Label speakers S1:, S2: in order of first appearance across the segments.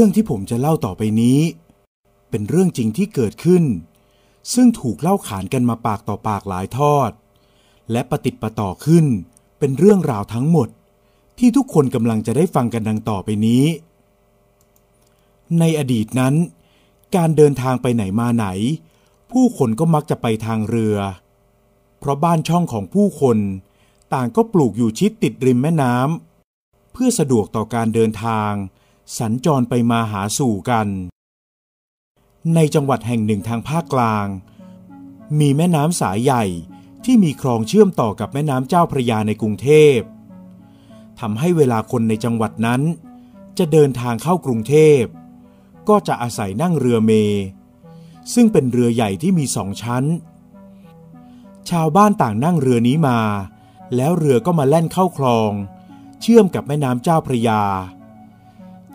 S1: รื่องที่ผมจะเล่าต่อไปนี้ เป็นเรื่องจริงที่เกิดขึ้น ซึ่งถูกเล่าขานกันมาปากต่อปากหลายทอด และประติดประต่อขึ้น เป็นเรื่องราวทั้งหมด ที่ทุกคนกำลังจะได้ฟังกันดังต่อไปนี้ ในอดีตนั้น การเดินทางไปไหนมาไหน ผู้คนก็มักจะไปทางเรือ เพราะบ้านช่องของผู้คนต่างก็ปลูกอยู่ชิดติดริมแม่น้ำเพื่อสะดวกต่อการเดินทาง สัญจรไปมาหาสู่กัน ในจังหวัดแห่งหนึ่งทางภาคกลาง มีแม่น้ำสายใหญ่ที่มีคลองเชื่อมต่อกับแม่น้ำเจ้าพระยาในกรุงเทพทำให้เวลาคนในจังหวัดนั้น จะเดินทางเข้ากรุงเทพ ก็จะอาศัยนั่งเรือเม ซึ่งเป็นเรือใหญ่ที่มีสองชั้น ชาวบ้านต่างนั่งเรือนี้มา แล้วเรือก็มาแล่นเข้าคลอง เชื่อมกับแม่น้ำเจ้าพระยา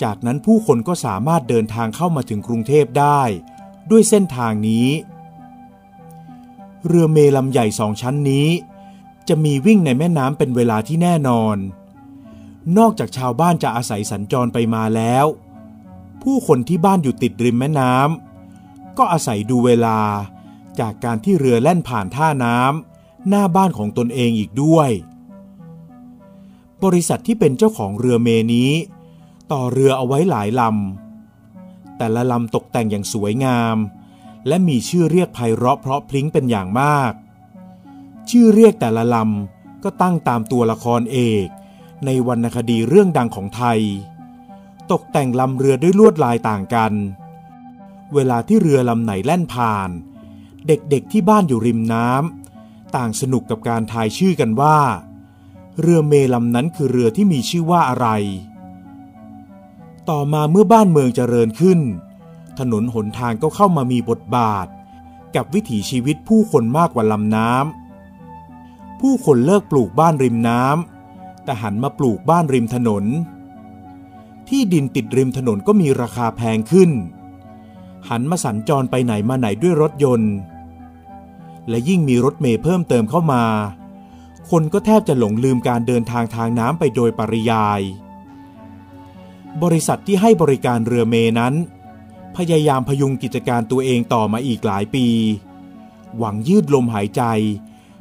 S1: จากนั้นผู้คนก็สามารถเดินทางเข้ามาถึงกรุงเทพได้ ด้วยเส้นทางนี้ เรือเมลำใหญ่สองชั้นนี้ จะมีวิ่งในแม่น้ำเป็นเวลาที่แน่นอน นอกจากชาวบ้านจะอาศัยสัญจรไปมาแล้ว ผู้คนที่บ้านอยู่ติดริมแม่น้ำก็อาศัยดูเวลาจากการที่เรือแล่นผ่านท่าน้ำหน้าบ้านของตนเองอีกด้วย บริษัทที่เป็นเจ้าของเรือเมนี้ ต่อเรือเอาไว้หลายลำ แต่ละลำตกแต่งอย่างสวยงาม และมีชื่อเรียกไพเราะเพราะพลิ้งเป็นอย่างมาก ชื่อเรียกแต่ละลำก็ตั้งตามตัวละครเอก ในวรรณคดีเรื่องดังของไทย ตกแต่งลำเรือด้วยลวดลายต่างกัน เวลาที่เรือลำไหนแล่นผ่าน เด็กๆที่บ้านอยู่ริมน้ำต่างสนุกกับการทายชื่อกันว่า เรือเมลำนั้นคือเรือที่มีชื่อว่าอะไร ต่อมาเมื่อบ้านเมืองเจริญขึ้น ถนนหนทางก็เข้ามามีบทบาท กับวิถีชีวิตผู้คนมากกว่าลำน้ำผู้คนเลิกปลูกบ้านริมน้ำแต่หันมาปลูกบ้านริมถนน ที่ดินติดริมถนนก็มีราคาแพงขึ้น หันมาสัญจรไปไหนมาไหนด้วยรถยนต์ และยิ่งมีรถเมล์เพิ่มเติมเข้ามา คนก็แทบจะหลงลืมการเดินทางทางน้ำไปโดยปริยาย บริษัทที่ให้บริการเรือเมนั้น พยายามพยุงกิจการตัวเองต่อมาอีกหลายปี หวังยืดลมหายใจ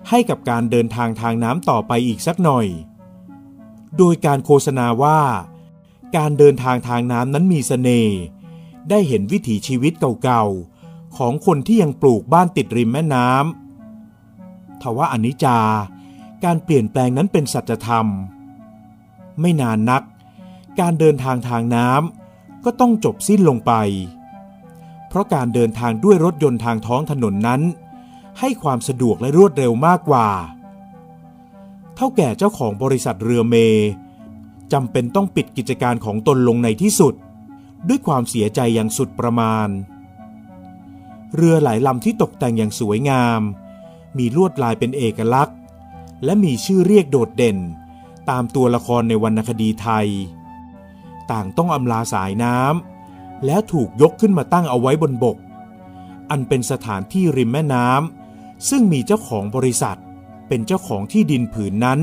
S1: ให้กับการเดินทางทางน้ำต่อไปอีกสักหน่อย โดยการโฆษณาว่า การเดินทางทางน้ำนั้นมีสเสน่ห์ได้เห็นวิถีชีวิตเก่าๆ ของคนที่ยังปลูกบ้านติดริมแม่น้ำทว่าอนิจจาการเปลี่ยนแปลงนั้นเป็นสัจธรรม ไม่นานนัก การเดินทางทางน้ำก็ต้องจบสิ้นลงไป เพราะการเดินทางด้วยรถยนต์ทางท้องถนนนั้น ให้ความสะดวกและรวดเร็วมากกว่า เท่าแก่เจ้าของบริษัทเรือเมจำเป็นต้องปิดกิจการของตนลงในที่สุด ด้วยความเสียใจอย่างสุดประมาณ เรือหลายลำที่ตกแต่งอย่างสวยงาม มีลวดลายเป็นเอกลักษณ์ และมีชื่อเรียกโดดเด่น ตามตัวละครในวรรณคดีไทย ต่างต้องอำลาสายน้ำแล้วถูกยกขึ้นมาตั้งเอาไว้บนบก อันเป็นสถานที่ริมแม่น้ำซึ่งมีเจ้าของบริษัท เป็นเจ้าของที่ดินผืนนั้น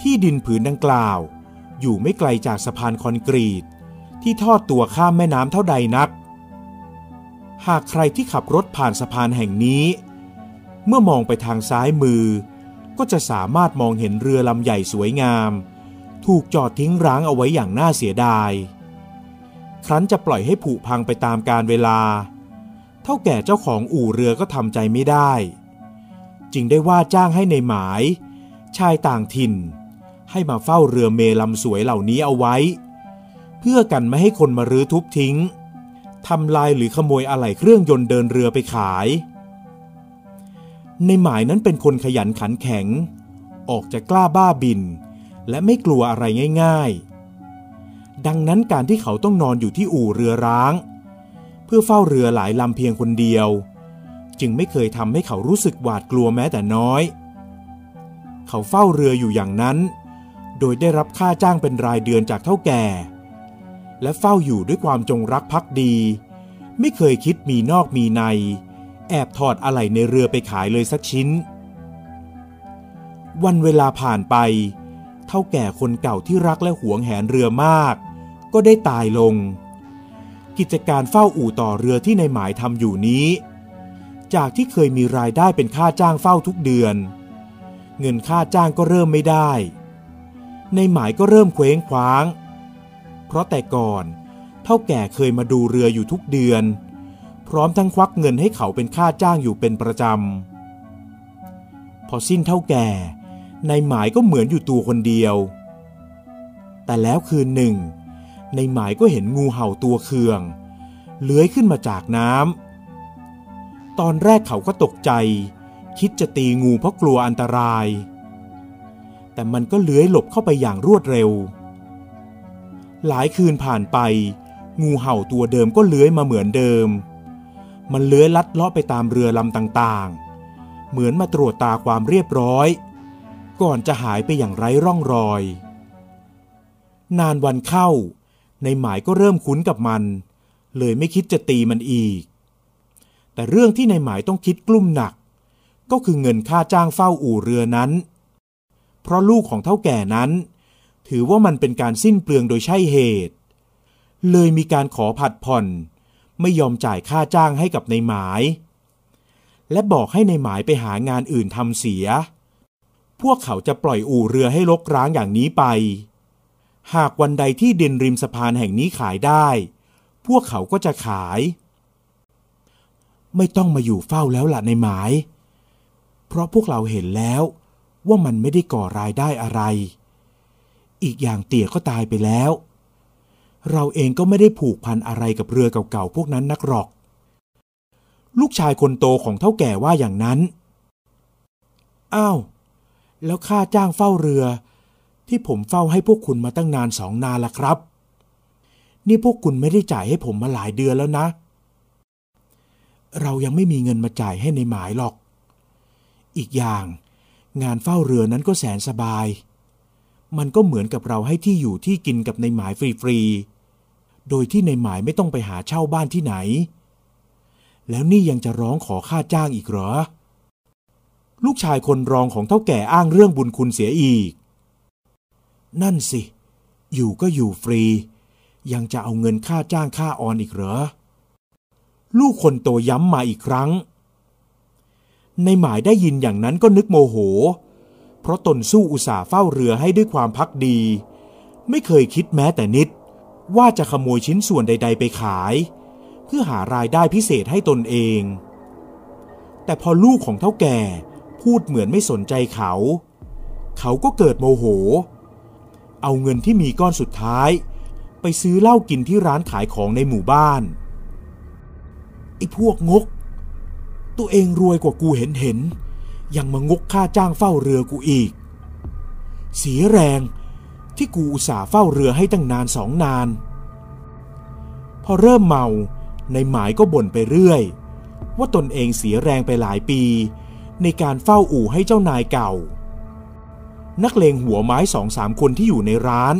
S1: ที่ดินผืนดังกล่าว อยู่ไม่ไกลจากสะพานคอนกรีต ที่ทอดตัวข้ามแม่น้ำเท่าใดนัก หากใครที่ขับรถผ่านสะพานแห่งนี้ เมื่อมองไปทางซ้ายมือ ก็จะสามารถมองเห็นเรือลำใหญ่สวยงาม ถูกจอดทิ้งร้างเอาไว้อย่างน่าเสียดาย ครั้นจะปล่อยให้ผุพังไปตามกาลเวลา เท่าแก่เจ้าของอู่เรือก็ทำใจไม่ได้ จึงได้ว่าจ้างให้ในหมาย ชายต่างถิ่น ให้มาเฝ้าเรือเมลำสวยเหล่านี้เอาไว้ เพื่อกันไม่ให้คนมารื้อทุบทิ้งทำลายหรือขโมยอะไหล่เครื่องยนต์เดินเรือไปขาย ในหมายนั้นเป็นคนขยันขันแข็ง ออกจะกล้าบ้าบิน และไม่กลัวอะไรง่าย ๆ ดังนั้นการที่เขาต้องนอนอยู่ที่อู่เรือร้าง เพื่อเฝ้าเรือหลายลำเพียงคนเดียว จึงไม่เคยทำให้เขารู้สึกหวาดกลัวแม้แต่น้อย เขาเฝ้าเรืออยู่อย่างนั้น โดยได้รับค่าจ้างเป็นรายเดือนจากเท่าแก่ และเฝ้าอยู่ด้วยความจงรักภักดี ไม่เคยคิดมีนอกมีใน แอบถอดอะไหล่ในเรือไปขายเลยสักชิ้นวันเวลาผ่านไป เท่าแก่คนเก่าที่รักและหวงแหนเรือมาก ก็ได้ตายลง กิจการเฝ้าอู่ต่อเรือที่ในหมายทำอยู่นี้ จากที่เคยมีรายได้เป็นค่าจ้างเฝ้าทุกเดือน เงินค่าจ้างก็เริ่มไม่ได้ ในหมายก็เริ่มเคว้งคว้าง เพราะแต่ก่อนเท่าแก่เคยมาดูเรืออยู่ทุกเดือน พร้อมทั้งควักเงินให้เขาเป็นค่าจ้างอยู่เป็นประจำพอสิ้นเท่าแก่ ในหมายก็เหมือนอยู่ตัวคนเดียว แต่แล้วคืนหนึ่ง ในหมายก็เห็นงูเห่าตัวเคือง เลื้อยขึ้นมาจากน้ำตอนแรกเขาก็ตกใจ คิดจะตีงูเพราะกลัวอันตราย แต่มันก็เลื้อยหลบเข้าไปอย่างรวดเร็ว หลายคืนผ่านไป งูเห่าตัวเดิมก็เลื้อยมาเหมือนเดิม มันเลื้อยลัดเลาะไปตามเรือลำต่างๆ เหมือนมาตรวจตาความเรียบร้อย ก่อนจะหายไปอย่างไร้ร่องรอย นานวันเข้า ในหมายก็เริ่มคุ้นกับมัน เลยไม่คิดจะตีมันอีก แต่เรื่องที่ในหมายต้องคิดกลุ้มหนัก ก็คือเงินค่าจ้างเฝ้าอู่เรือนั้น เพราะลูกของเท่าแก่นั้น ถือว่ามันเป็นการสิ้นเปลืองโดยใช่เหตุ เลยมีการขอผัดผ่อน ไม่ยอมจ่ายค่าจ้างให้กับในหมาย และบอกให้ในหมายไปหางานอื่นทำเสีย พวกเขาจะปล่อยอู่เรือให้รกร้างอย่างนี้ไป หากวันใดที่ดินริมสะพานแห่งนี้ขายได้ พวกเขาก็จะขาย ไม่ต้องมาอยู่เฝ้าแล้วล่ะในหมาย เพราะพวกเราเห็นแล้วว่ามันไม่ได้ก่อรายได้อะไร อีกอย่างเตี่ยก็ตายไปแล้ว เราเองก็ไม่ได้ผูกพันอะไรกับเรือเก่าๆพวกนั้นนักหรอก ลูกชายคนโตของเท่าแก่ว่าอย่างนั้น อ้าว แล้วค่าจ้างเฝ้าเรือ ที่ผมเฝ้าให้พวกคุณมาตั้งนานสองนานละครับ นี่พวกคุณไม่ได้จ่ายให้ผมมาหลายเดือนแล้วนะ เรายังไม่มีเงินมาจ่ายให้ในหมายหรอก อีกอย่าง งานเฝ้าเรือนั้นก็แสนสบาย มันก็เหมือนกับเราให้ที่อยู่ที่กินกับในหมายฟรีๆ โดยที่ในหมายไม่ต้องไปหาเช่าบ้านที่ไหน แล้วนี่ยังจะร้องขอค่าจ้างอีกเหรอ ลูกชายคนรองของเท่าแก่อ้างเรื่องบุญคุณเสียอีก นั่นสิ อยู่ก็อยู่ฟรี ยังจะเอาเงินค่าจ้างค่าออนอีกเหรอ ลูกคนโตย้ำมาอีกครั้ง ในหมายได้ยินอย่างนั้นก็นึกโมโห เพราะตนสู้อุตสาห์เฝ้าเรือให้ด้วยความพักดี ไม่เคยคิดแม้แต่นิด ว่าจะขโมยชิ้นส่วนใด ๆ ไปขาย เพื่อหารายได้พิเศษให้ตนเอง แต่พอลูกของเท่าแก่ พูดเหมือนไม่สนใจเขา เขาก็เกิดโมโห เอาเงินที่มีก้อนสุดท้าย ไปซื้อเหล้ากินที่ร้านขายของในหมู่บ้านไอ้พวกงก ตัวเองรวยกว่ากูเห็นเห็น ยังมางกค่าจ้างเฝ้าเรือกูอีก เสียแรงที่กูอุตส่าห์เฝ้าเรือให้ตั้งนานสองนาน พอเริ่มเมาในหมายก็บ่นไปเรื่อย ว่าตนเองเสียแรงไปหลายปี ในการเฝ้าอู่ให้เจ้านายเก่า นักเลงหัวไม้สองสามคนที่อยู่ในร้าน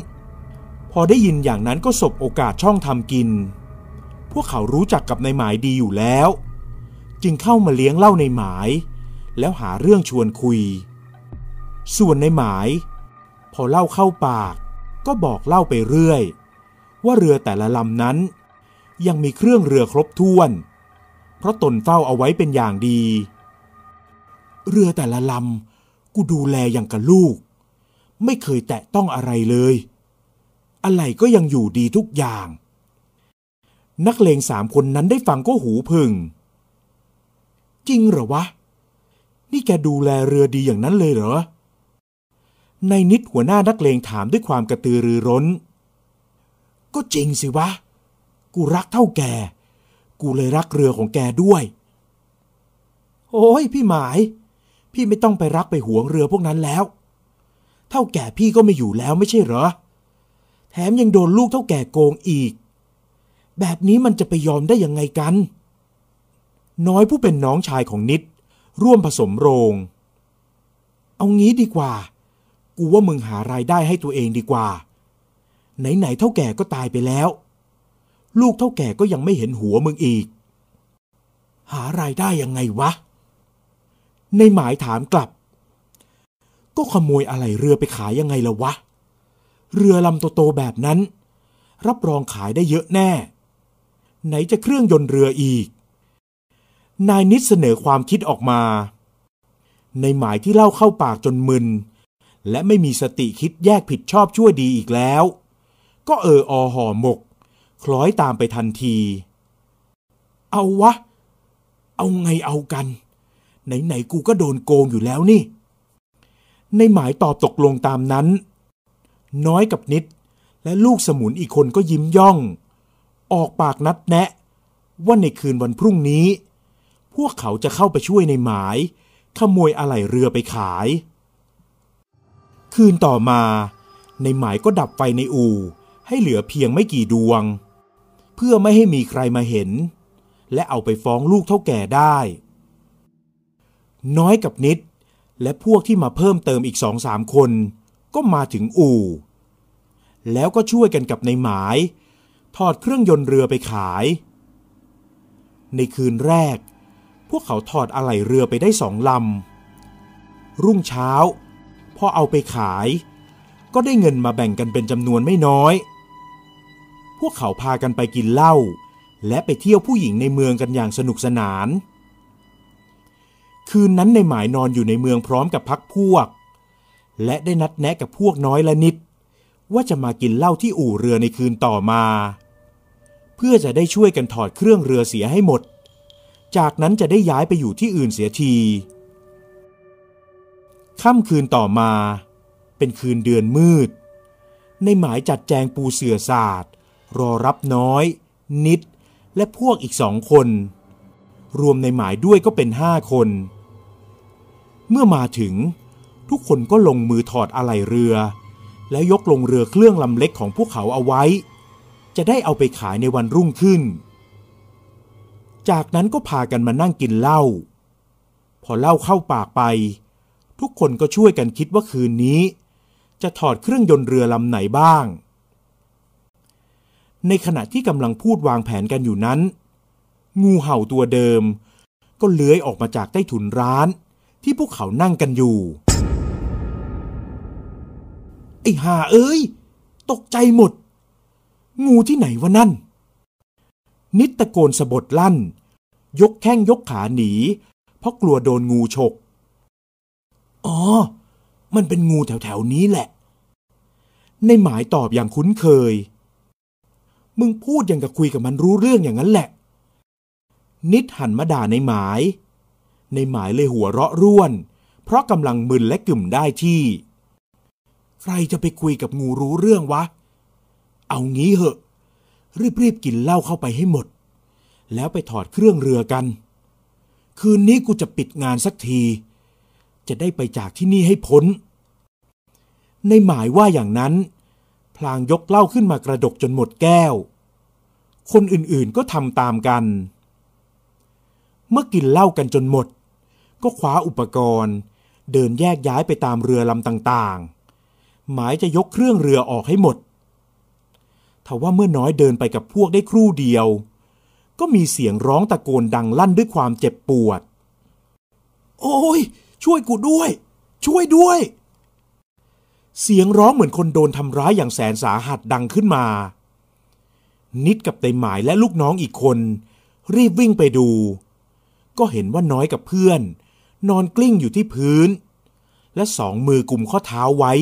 S1: พอได้ยินอย่างนั้นก็สบโอกาสช่องทำกิน พวกเขารู้จักกับในหมายดีอยู่แล้ว จึงเข้ามาเลี้ยงเล้าในหมาย แล้วหาเรื่องชวนคุย ส่วนในหมาย พอเล่าเข้าปาก ก็บอกเล่าไปเรื่อย ว่าเรือแต่ละลำนั้น ยังมีเครื่องเรือครบถ้วน เพราะตนเฝ้าเอาไว้เป็นอย่างดี เรือแต่ละลำกูดูแลอย่างกับลูก ไม่เคยแตะต้องอะไรเลย อะไรก็ยังอยู่ดีทุกอย่าง นักเลงสามคนนั้นได้ฟังก็หูพึ่งจริงเหรอวะ นี่แกดูแลเรือดีอย่างนั้นเลยเหรอ ในนิดหัวหน้านักเลงถามด้วยความกระตือรือร้น ก็จริงสิวะ กูรักเท่าแก กูเลยรักเรือของแกด้วยโอ้ยพี่หมาย พี่ไม่ต้องไปรักไปหวงเรือพวกนั้นแล้ว เท่าแก่พี่ก็ไม่อยู่แล้วไม่ใช่เหรอ แถมยังโดนลูกเท่าแก่โกงอีก แบบนี้มันจะไปยอมได้ยังไงกัน น้อยผู้เป็นน้องชายของนิด ร่วมผสมโรง เอางี้ดีกว่า กูว่ามึงหารายได้ให้ตัวเองดีกว่า ไหนๆเท่าแก่ก็ตายไปแล้ว ลูกเท่าแก่ก็ยังไม่เห็นหัวมึงอีก หารายได้ยังไงวะ ในหมายถามกลับ ก็ขโมยอะไรเรือไปขายยังไงละวะ เรือลำโตๆแบบนั้น รับรองขายได้เยอะแน่ ไหนจะเครื่องยนต์เรืออีก นายนิดเสนอความคิดออกมา ในหมายที่เล่าเข้าปากจนมึน และไม่มีสติคิดแยกผิดชอบชั่วดีอีกแล้ว ก็เอออห่อหมก คล้อยตามไปทันที เอาวะ เอาไงเอากัน ไหนๆกูก็โดนโกงอยู่แล้วนี่ ในหมายตอบตกลงตามนั้น น้อยกับนิด และลูกสมุนอีกคนก็ยิ้มย่อง ออกปากนัดแนะ ว่าในคืนวันพรุ่งนี้ พวกเขาจะเข้าไปช่วยในหมาย ขโมยอะไหล่เรือไปขาย คืนต่อมา ในหมายก็ดับไฟในอู่ให้เหลือเพียงไม่กี่ดวง เพื่อไม่ให้มีใครมาเห็น และเอาไปฟ้องลูกเท่าแก่ได้ น้อยกับนิด และพวกที่มาเพิ่มเติมอีกสองสามคน ก็มาถึงอู่ แล้วก็ช่วยกันกับในหมาย ถอดเครื่องยนต์เรือไปขาย ในคืนแรก พวกเขาถอดอะไหล่เรือไปได้สองลำ รุ่งเช้า พอเอาไปขาย ก็ได้เงินมาแบ่งกันเป็นจำนวนไม่น้อย พวกเขาพากันไปกินเหล้าและไปเที่ยวผู้หญิงในเมืองกันอย่างสนุกสนาน คืนนั้นในหมายนอนอยู่ในเมืองพร้อมกับพักพวก และได้นัดแนะกับพวกน้อยละนิด ว่าจะมากินเหล้าที่อู่เรือในคืนต่อมา เพื่อจะได้ช่วยกันถอดเครื่องเรือเสียให้หมด จากนั้นจะได้ย้ายไปอยู่ที่อื่นเสียทีค่ำคืนต่อมา เป็นคืนเดือนมืด ในหมายจัดแจงปูเสือศาสตร์ รอรับน้อย นิด และพวกอีกสองคน รวมในหมายด้วยก็เป็นห้าคน เมื่อมาถึง ทุกคนก็ลงมือถอดอะไหล่เรือ แล้วยกลงเรือเครื่องลำเล็กของพวกเขาเอาไว้ จะได้เอาไปขายในวันรุ่งขึ้น จากนั้นก็พากันมานั่งกินเหล้าพอเหล้าเข้าปากไป ทุกคนก็ช่วยกันคิดว่าคืนนี้ จะถอดเครื่องยนต์เรือลำไหนบ้าง ในขณะที่กำลังพูดวางแผนกันอยู่นั้น งูเห่าตัวเดิม ก็เลื้อยออกมาจากใต้ถุนร้าน ที่พวกเขานั่งกันอยู่ ไอ้ห่าเอ้ย ตกใจหมด งูที่ไหนวะนั่น นิดตะโกนสะบดลั่น ยกแข้งยกขาหนี เพราะกลัวโดนงูฉก อ๋อ มันเป็นงูแถวๆนี้แหละ ในหมายตอบอย่างคุ้นเคย มึงพูดอย่างกับคุยกับมันรู้เรื่องอย่างนั้นแหละ นิดหันมาด่าในหมาย ในหมายเลยหัวเราะร่วน เพราะกำลังมึนและกึ่มได้ที่ ใครจะไปคุยกับงูรู้เรื่องวะ เอางี้เหอะ รีบๆกินเหล้าเข้าไปให้หมด แล้วไปถอดเครื่องเรือกัน คืนนี้กูจะปิดงานสักที จะได้ไปจากที่นี่ให้พ้น ในหมายว่าอย่างนั้น พลางยกเหล้าขึ้นมากระดกจนหมดแก้ว คนอื่นๆก็ทำตามกันเมื่อกินเหล้ากันจนหมด ก็คว้าอุปกรณ์ เดินแยกย้ายไปตามเรือลำต่างๆ หมายจะยกเครื่องเรือออกให้หมดทว่าเมื่อน้อยเดินไปกับพวกได้ครู่เดียว ก็มีเสียงร้องตะโกนดังลั่นด้วยความเจ็บปวด โอ้ย ช่วยกูด้วย ช่วยด้วย เสียงร้องเหมือนคนโดนทำร้ายอย่างแสนสาหัสดังขึ้นมา นิดกับไตหมายและลูกน้องอีกคน รีบวิ่งไปดู ก็เห็นว่าน้อยกับเพื่อน นอนกลิ้งอยู่ที่พื้น และสองมือกุมข้อเท้าไว้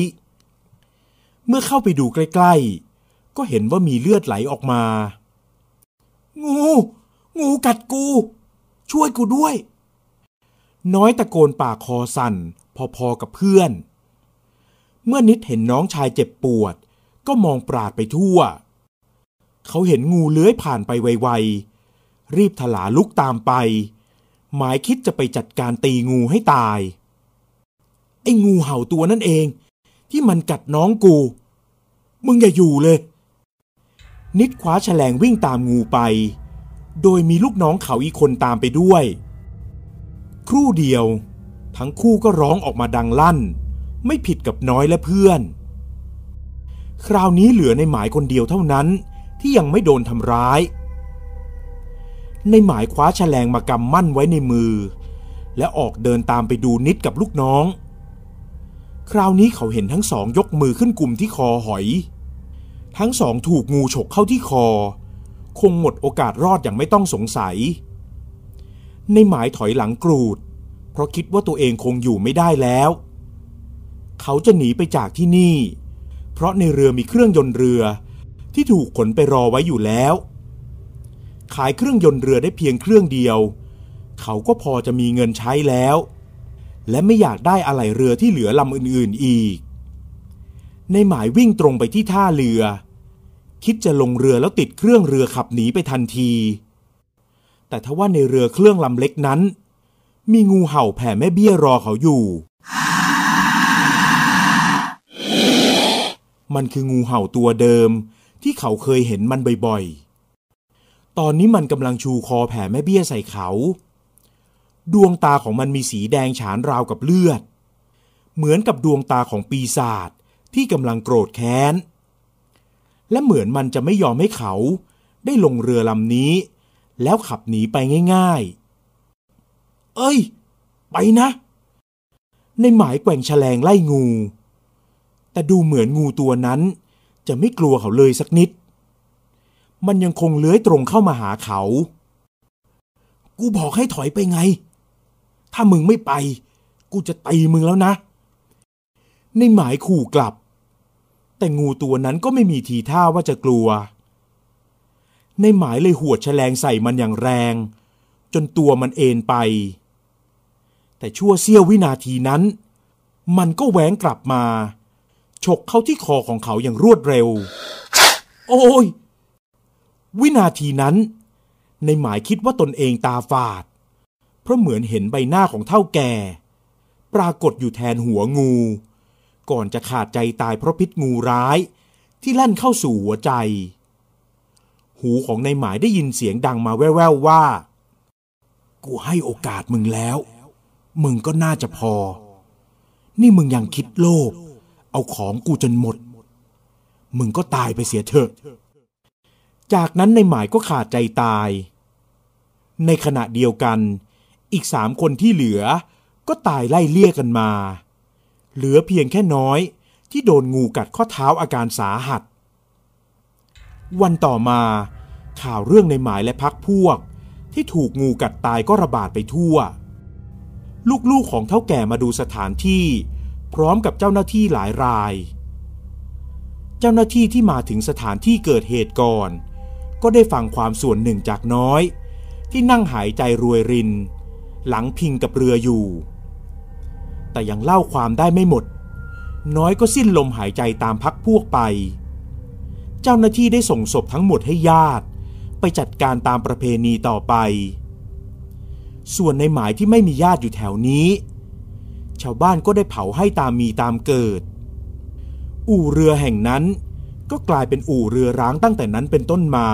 S1: เมื่อเข้าไปดูใกล้ ๆ ก็เห็นว่ามีเลือดไหลออกมา งู งูกัดกู ช่วยกูด้วย น้อยตะโกนปากคอสั่น พอๆกับเพื่อน เมื่อนิดเห็นน้องชายเจ็บปวด ก็มองปราดไปทั่ว เขาเห็นงูเลื้อยผ่านไปไวๆรีบถลาลุกตามไป หมายคิดจะไปจัดการตีงูให้ตาย ไอ้งูเห่าตัวนั่นเอง ที่มันกัดน้องกู มึงอย่าอยู่เลย นิดคว้าแฉลงวิ่งตามงูไป โดยมีลูกน้องเขาอีกคนตามไปด้วย ครู่เดียว ทั้งคู่ก็ร้องออกมาดังลั่น ไม่ผิดกับน้อยและเพื่อน คราวนี้เหลือในหมายคนเดียวเท่านั้นที่ยังไม่โดนทำร้าย ในหมายคว้าแฉลงมากำมั่นไว้ในมือ และออกเดินตามไปดูนิดกับลูกน้อง คราวนี้เขาเห็นทั้งสองยกมือขึ้นกลุ่มที่คอหอย ทั้งสองถูกงูฉกเข้าที่คอ คงหมดโอกาสรอดอย่างไม่ต้องสงสัย ในหมายถอยหลังกรูด เพราะคิดว่าตัวเองคงอยู่ไม่ได้แล้ว เขาจะหนีไปจากที่นี่ เพราะในเรือมีเครื่องยนต์เรือที่ถูกขนไปรอไว้อยู่แล้ว ขายเครื่องยนต์เรือได้เพียงเครื่องเดียว เขาก็พอจะมีเงินใช้แล้ว และไม่อยากได้อะไรเรือที่เหลือลำอื่นๆอีก ในหมายวิ่งตรงไปที่ท่าเรือ คิดจะลงเรือแล้วติดเครื่องเรือขับหนีไปทันที แต่ทว่าในเรือเครื่องลำเล็กนั้น มีงูเห่าแผ่แม่เบี้ยรอเขาอยู่ มันคืองูเห่าตัวเดิมที่เขาเคยเห็นมันบ่อยๆ ตอนนี้มันกำลังชูคอแผ่แม่เบี้ยใส่เขา ดวงตาของมันมีสีแดงฉานราวกับเลือด เหมือนกับดวงตาของปีศาจที่กำลังโกรธแค้น และเหมือนมันจะไม่ยอมให้เขาได้ลงเรือลำนี้ แล้วขับหนีไปง่ายๆ เอ้ย ไปนะ ในหมายแกว่งแฉลงไล่งู แต่ดูเหมือนงูตัวนั้นจะไม่กลัวเขาเลยสักนิด มันยังคงเลื้อยตรงเข้ามาหาเขา กูบอกให้ถอยไปไง ถ้ามึงไม่ไป กูจะตีมึงแล้วนะ ในหมายขู่กลับ แต่งูตัวนั้นก็ไม่มีทีท่าว่าจะกลัว ในหมายเลยหัวแฉลงใส่มันอย่างแรง จนตัวมันเอ็นไป แต่ชั่วเสี้ยววินาทีนั้น มันก็แหวงกลับมา ฉกเข้าที่คอของเขาอย่างรวดเร็ว โอ้ย วินาทีนั้น ในหมายคิดว่าตนเองตาฝาด เพราะเหมือนเห็นใบหน้าของเท่าแก่ ปรากฏอยู่แทนหัวงู ก่อนจะขาดใจตายเพราะพิษงูร้าย ที่ลั่นเข้าสู่หัวใจ หูของในหมายได้ยินเสียงดังมาแว่วๆว่า กูให้โอกาสมึงแล้ว มึงก็น่าจะพอ นี่มึงยังคิดโลภเอาของกูจนหมด มึงก็ตายไปเสียเถอะ จากนั้นในหมายก็ขาดใจตาย ในขณะเดียวกัน อีกสามคนที่เหลือก็ตายไล่เลี่ยกันมา เหลือเพียงแค่น้อยที่โดนงูกัดข้อเท้าอาการสาหัส วันต่อมาข่าวเรื่องในหมายและพักพวก ที่ถูกงูกัดตายก็ระบาดไปทั่ว ลูกๆของเท่าแก่มาดูสถานที่ พร้อมกับเจ้าหน้าที่หลายราย เจ้าหน้าที่ที่มาถึงสถานที่เกิดเหตุก่อน ก็ได้ฟังความส่วนหนึ่งจากน้อย ที่นั่งหายใจรวยริน หลังพิงกับเรืออยู่ แต่ยังเล่าความได้ไม่หมด น้อยก็สิ้นลมหายใจตามพักพวกไป เจ้าหน้าที่ได้ส่งศพทั้งหมดให้ญาติ ไปจัดการตามประเพณีต่อไป ส่วนในหมายที่ไม่มีญาติอยู่แถวนี้ ชาวบ้านก็ได้เผาให้ตามมีตามเกิด อู่เรือแห่งนั้น ก็กลายเป็นอู่เรือร้างตั้งแต่นั้นเป็นต้นมา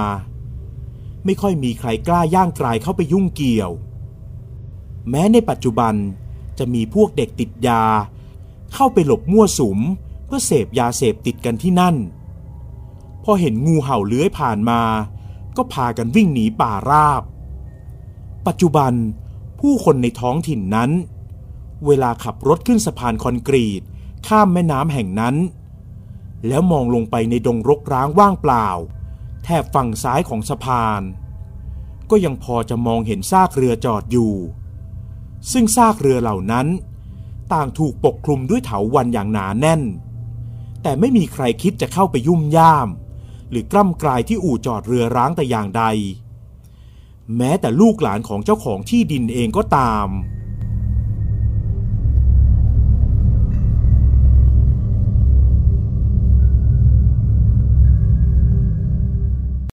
S1: ไม่ค่อยมีใครกล้าย่างกลายเข้าไปยุ่งเกี่ยว แม้ในปัจจุบันจะมีพวกเด็กติดยา เข้าไปหลบมั่วสุม เพื่อเสพยาเสพติดกันที่นั่น พอเห็นงูเห่าเลื้อยผ่านมา ก็พากันวิ่งหนีป่าราบ ปัจจุบันผู้คนในท้องถิ่นนั้น เวลาขับรถขึ้นสะพานคอนกรีต ข้ามแม่น้ำแห่งนั้น แล้วมองลงไปในดงรกร้างว่างเปล่า แทบฝั่งซ้ายของสะพาน ก็ยังพอจะมองเห็นซากเรือจอดอยู่ ซึ่งซากเรือเหล่านั้น ต่างถูกปกคลุมด้วยเถาวันอย่างหนาแน่น แต่ไม่มีใครคิดจะเข้าไปยุ่มย่าม หรือกล้ำกลายที่อู่จอดเรือร้างแต่อย่างใด แม้แต่ลูกหลานของเจ้าของที่ดินเองก็ตาม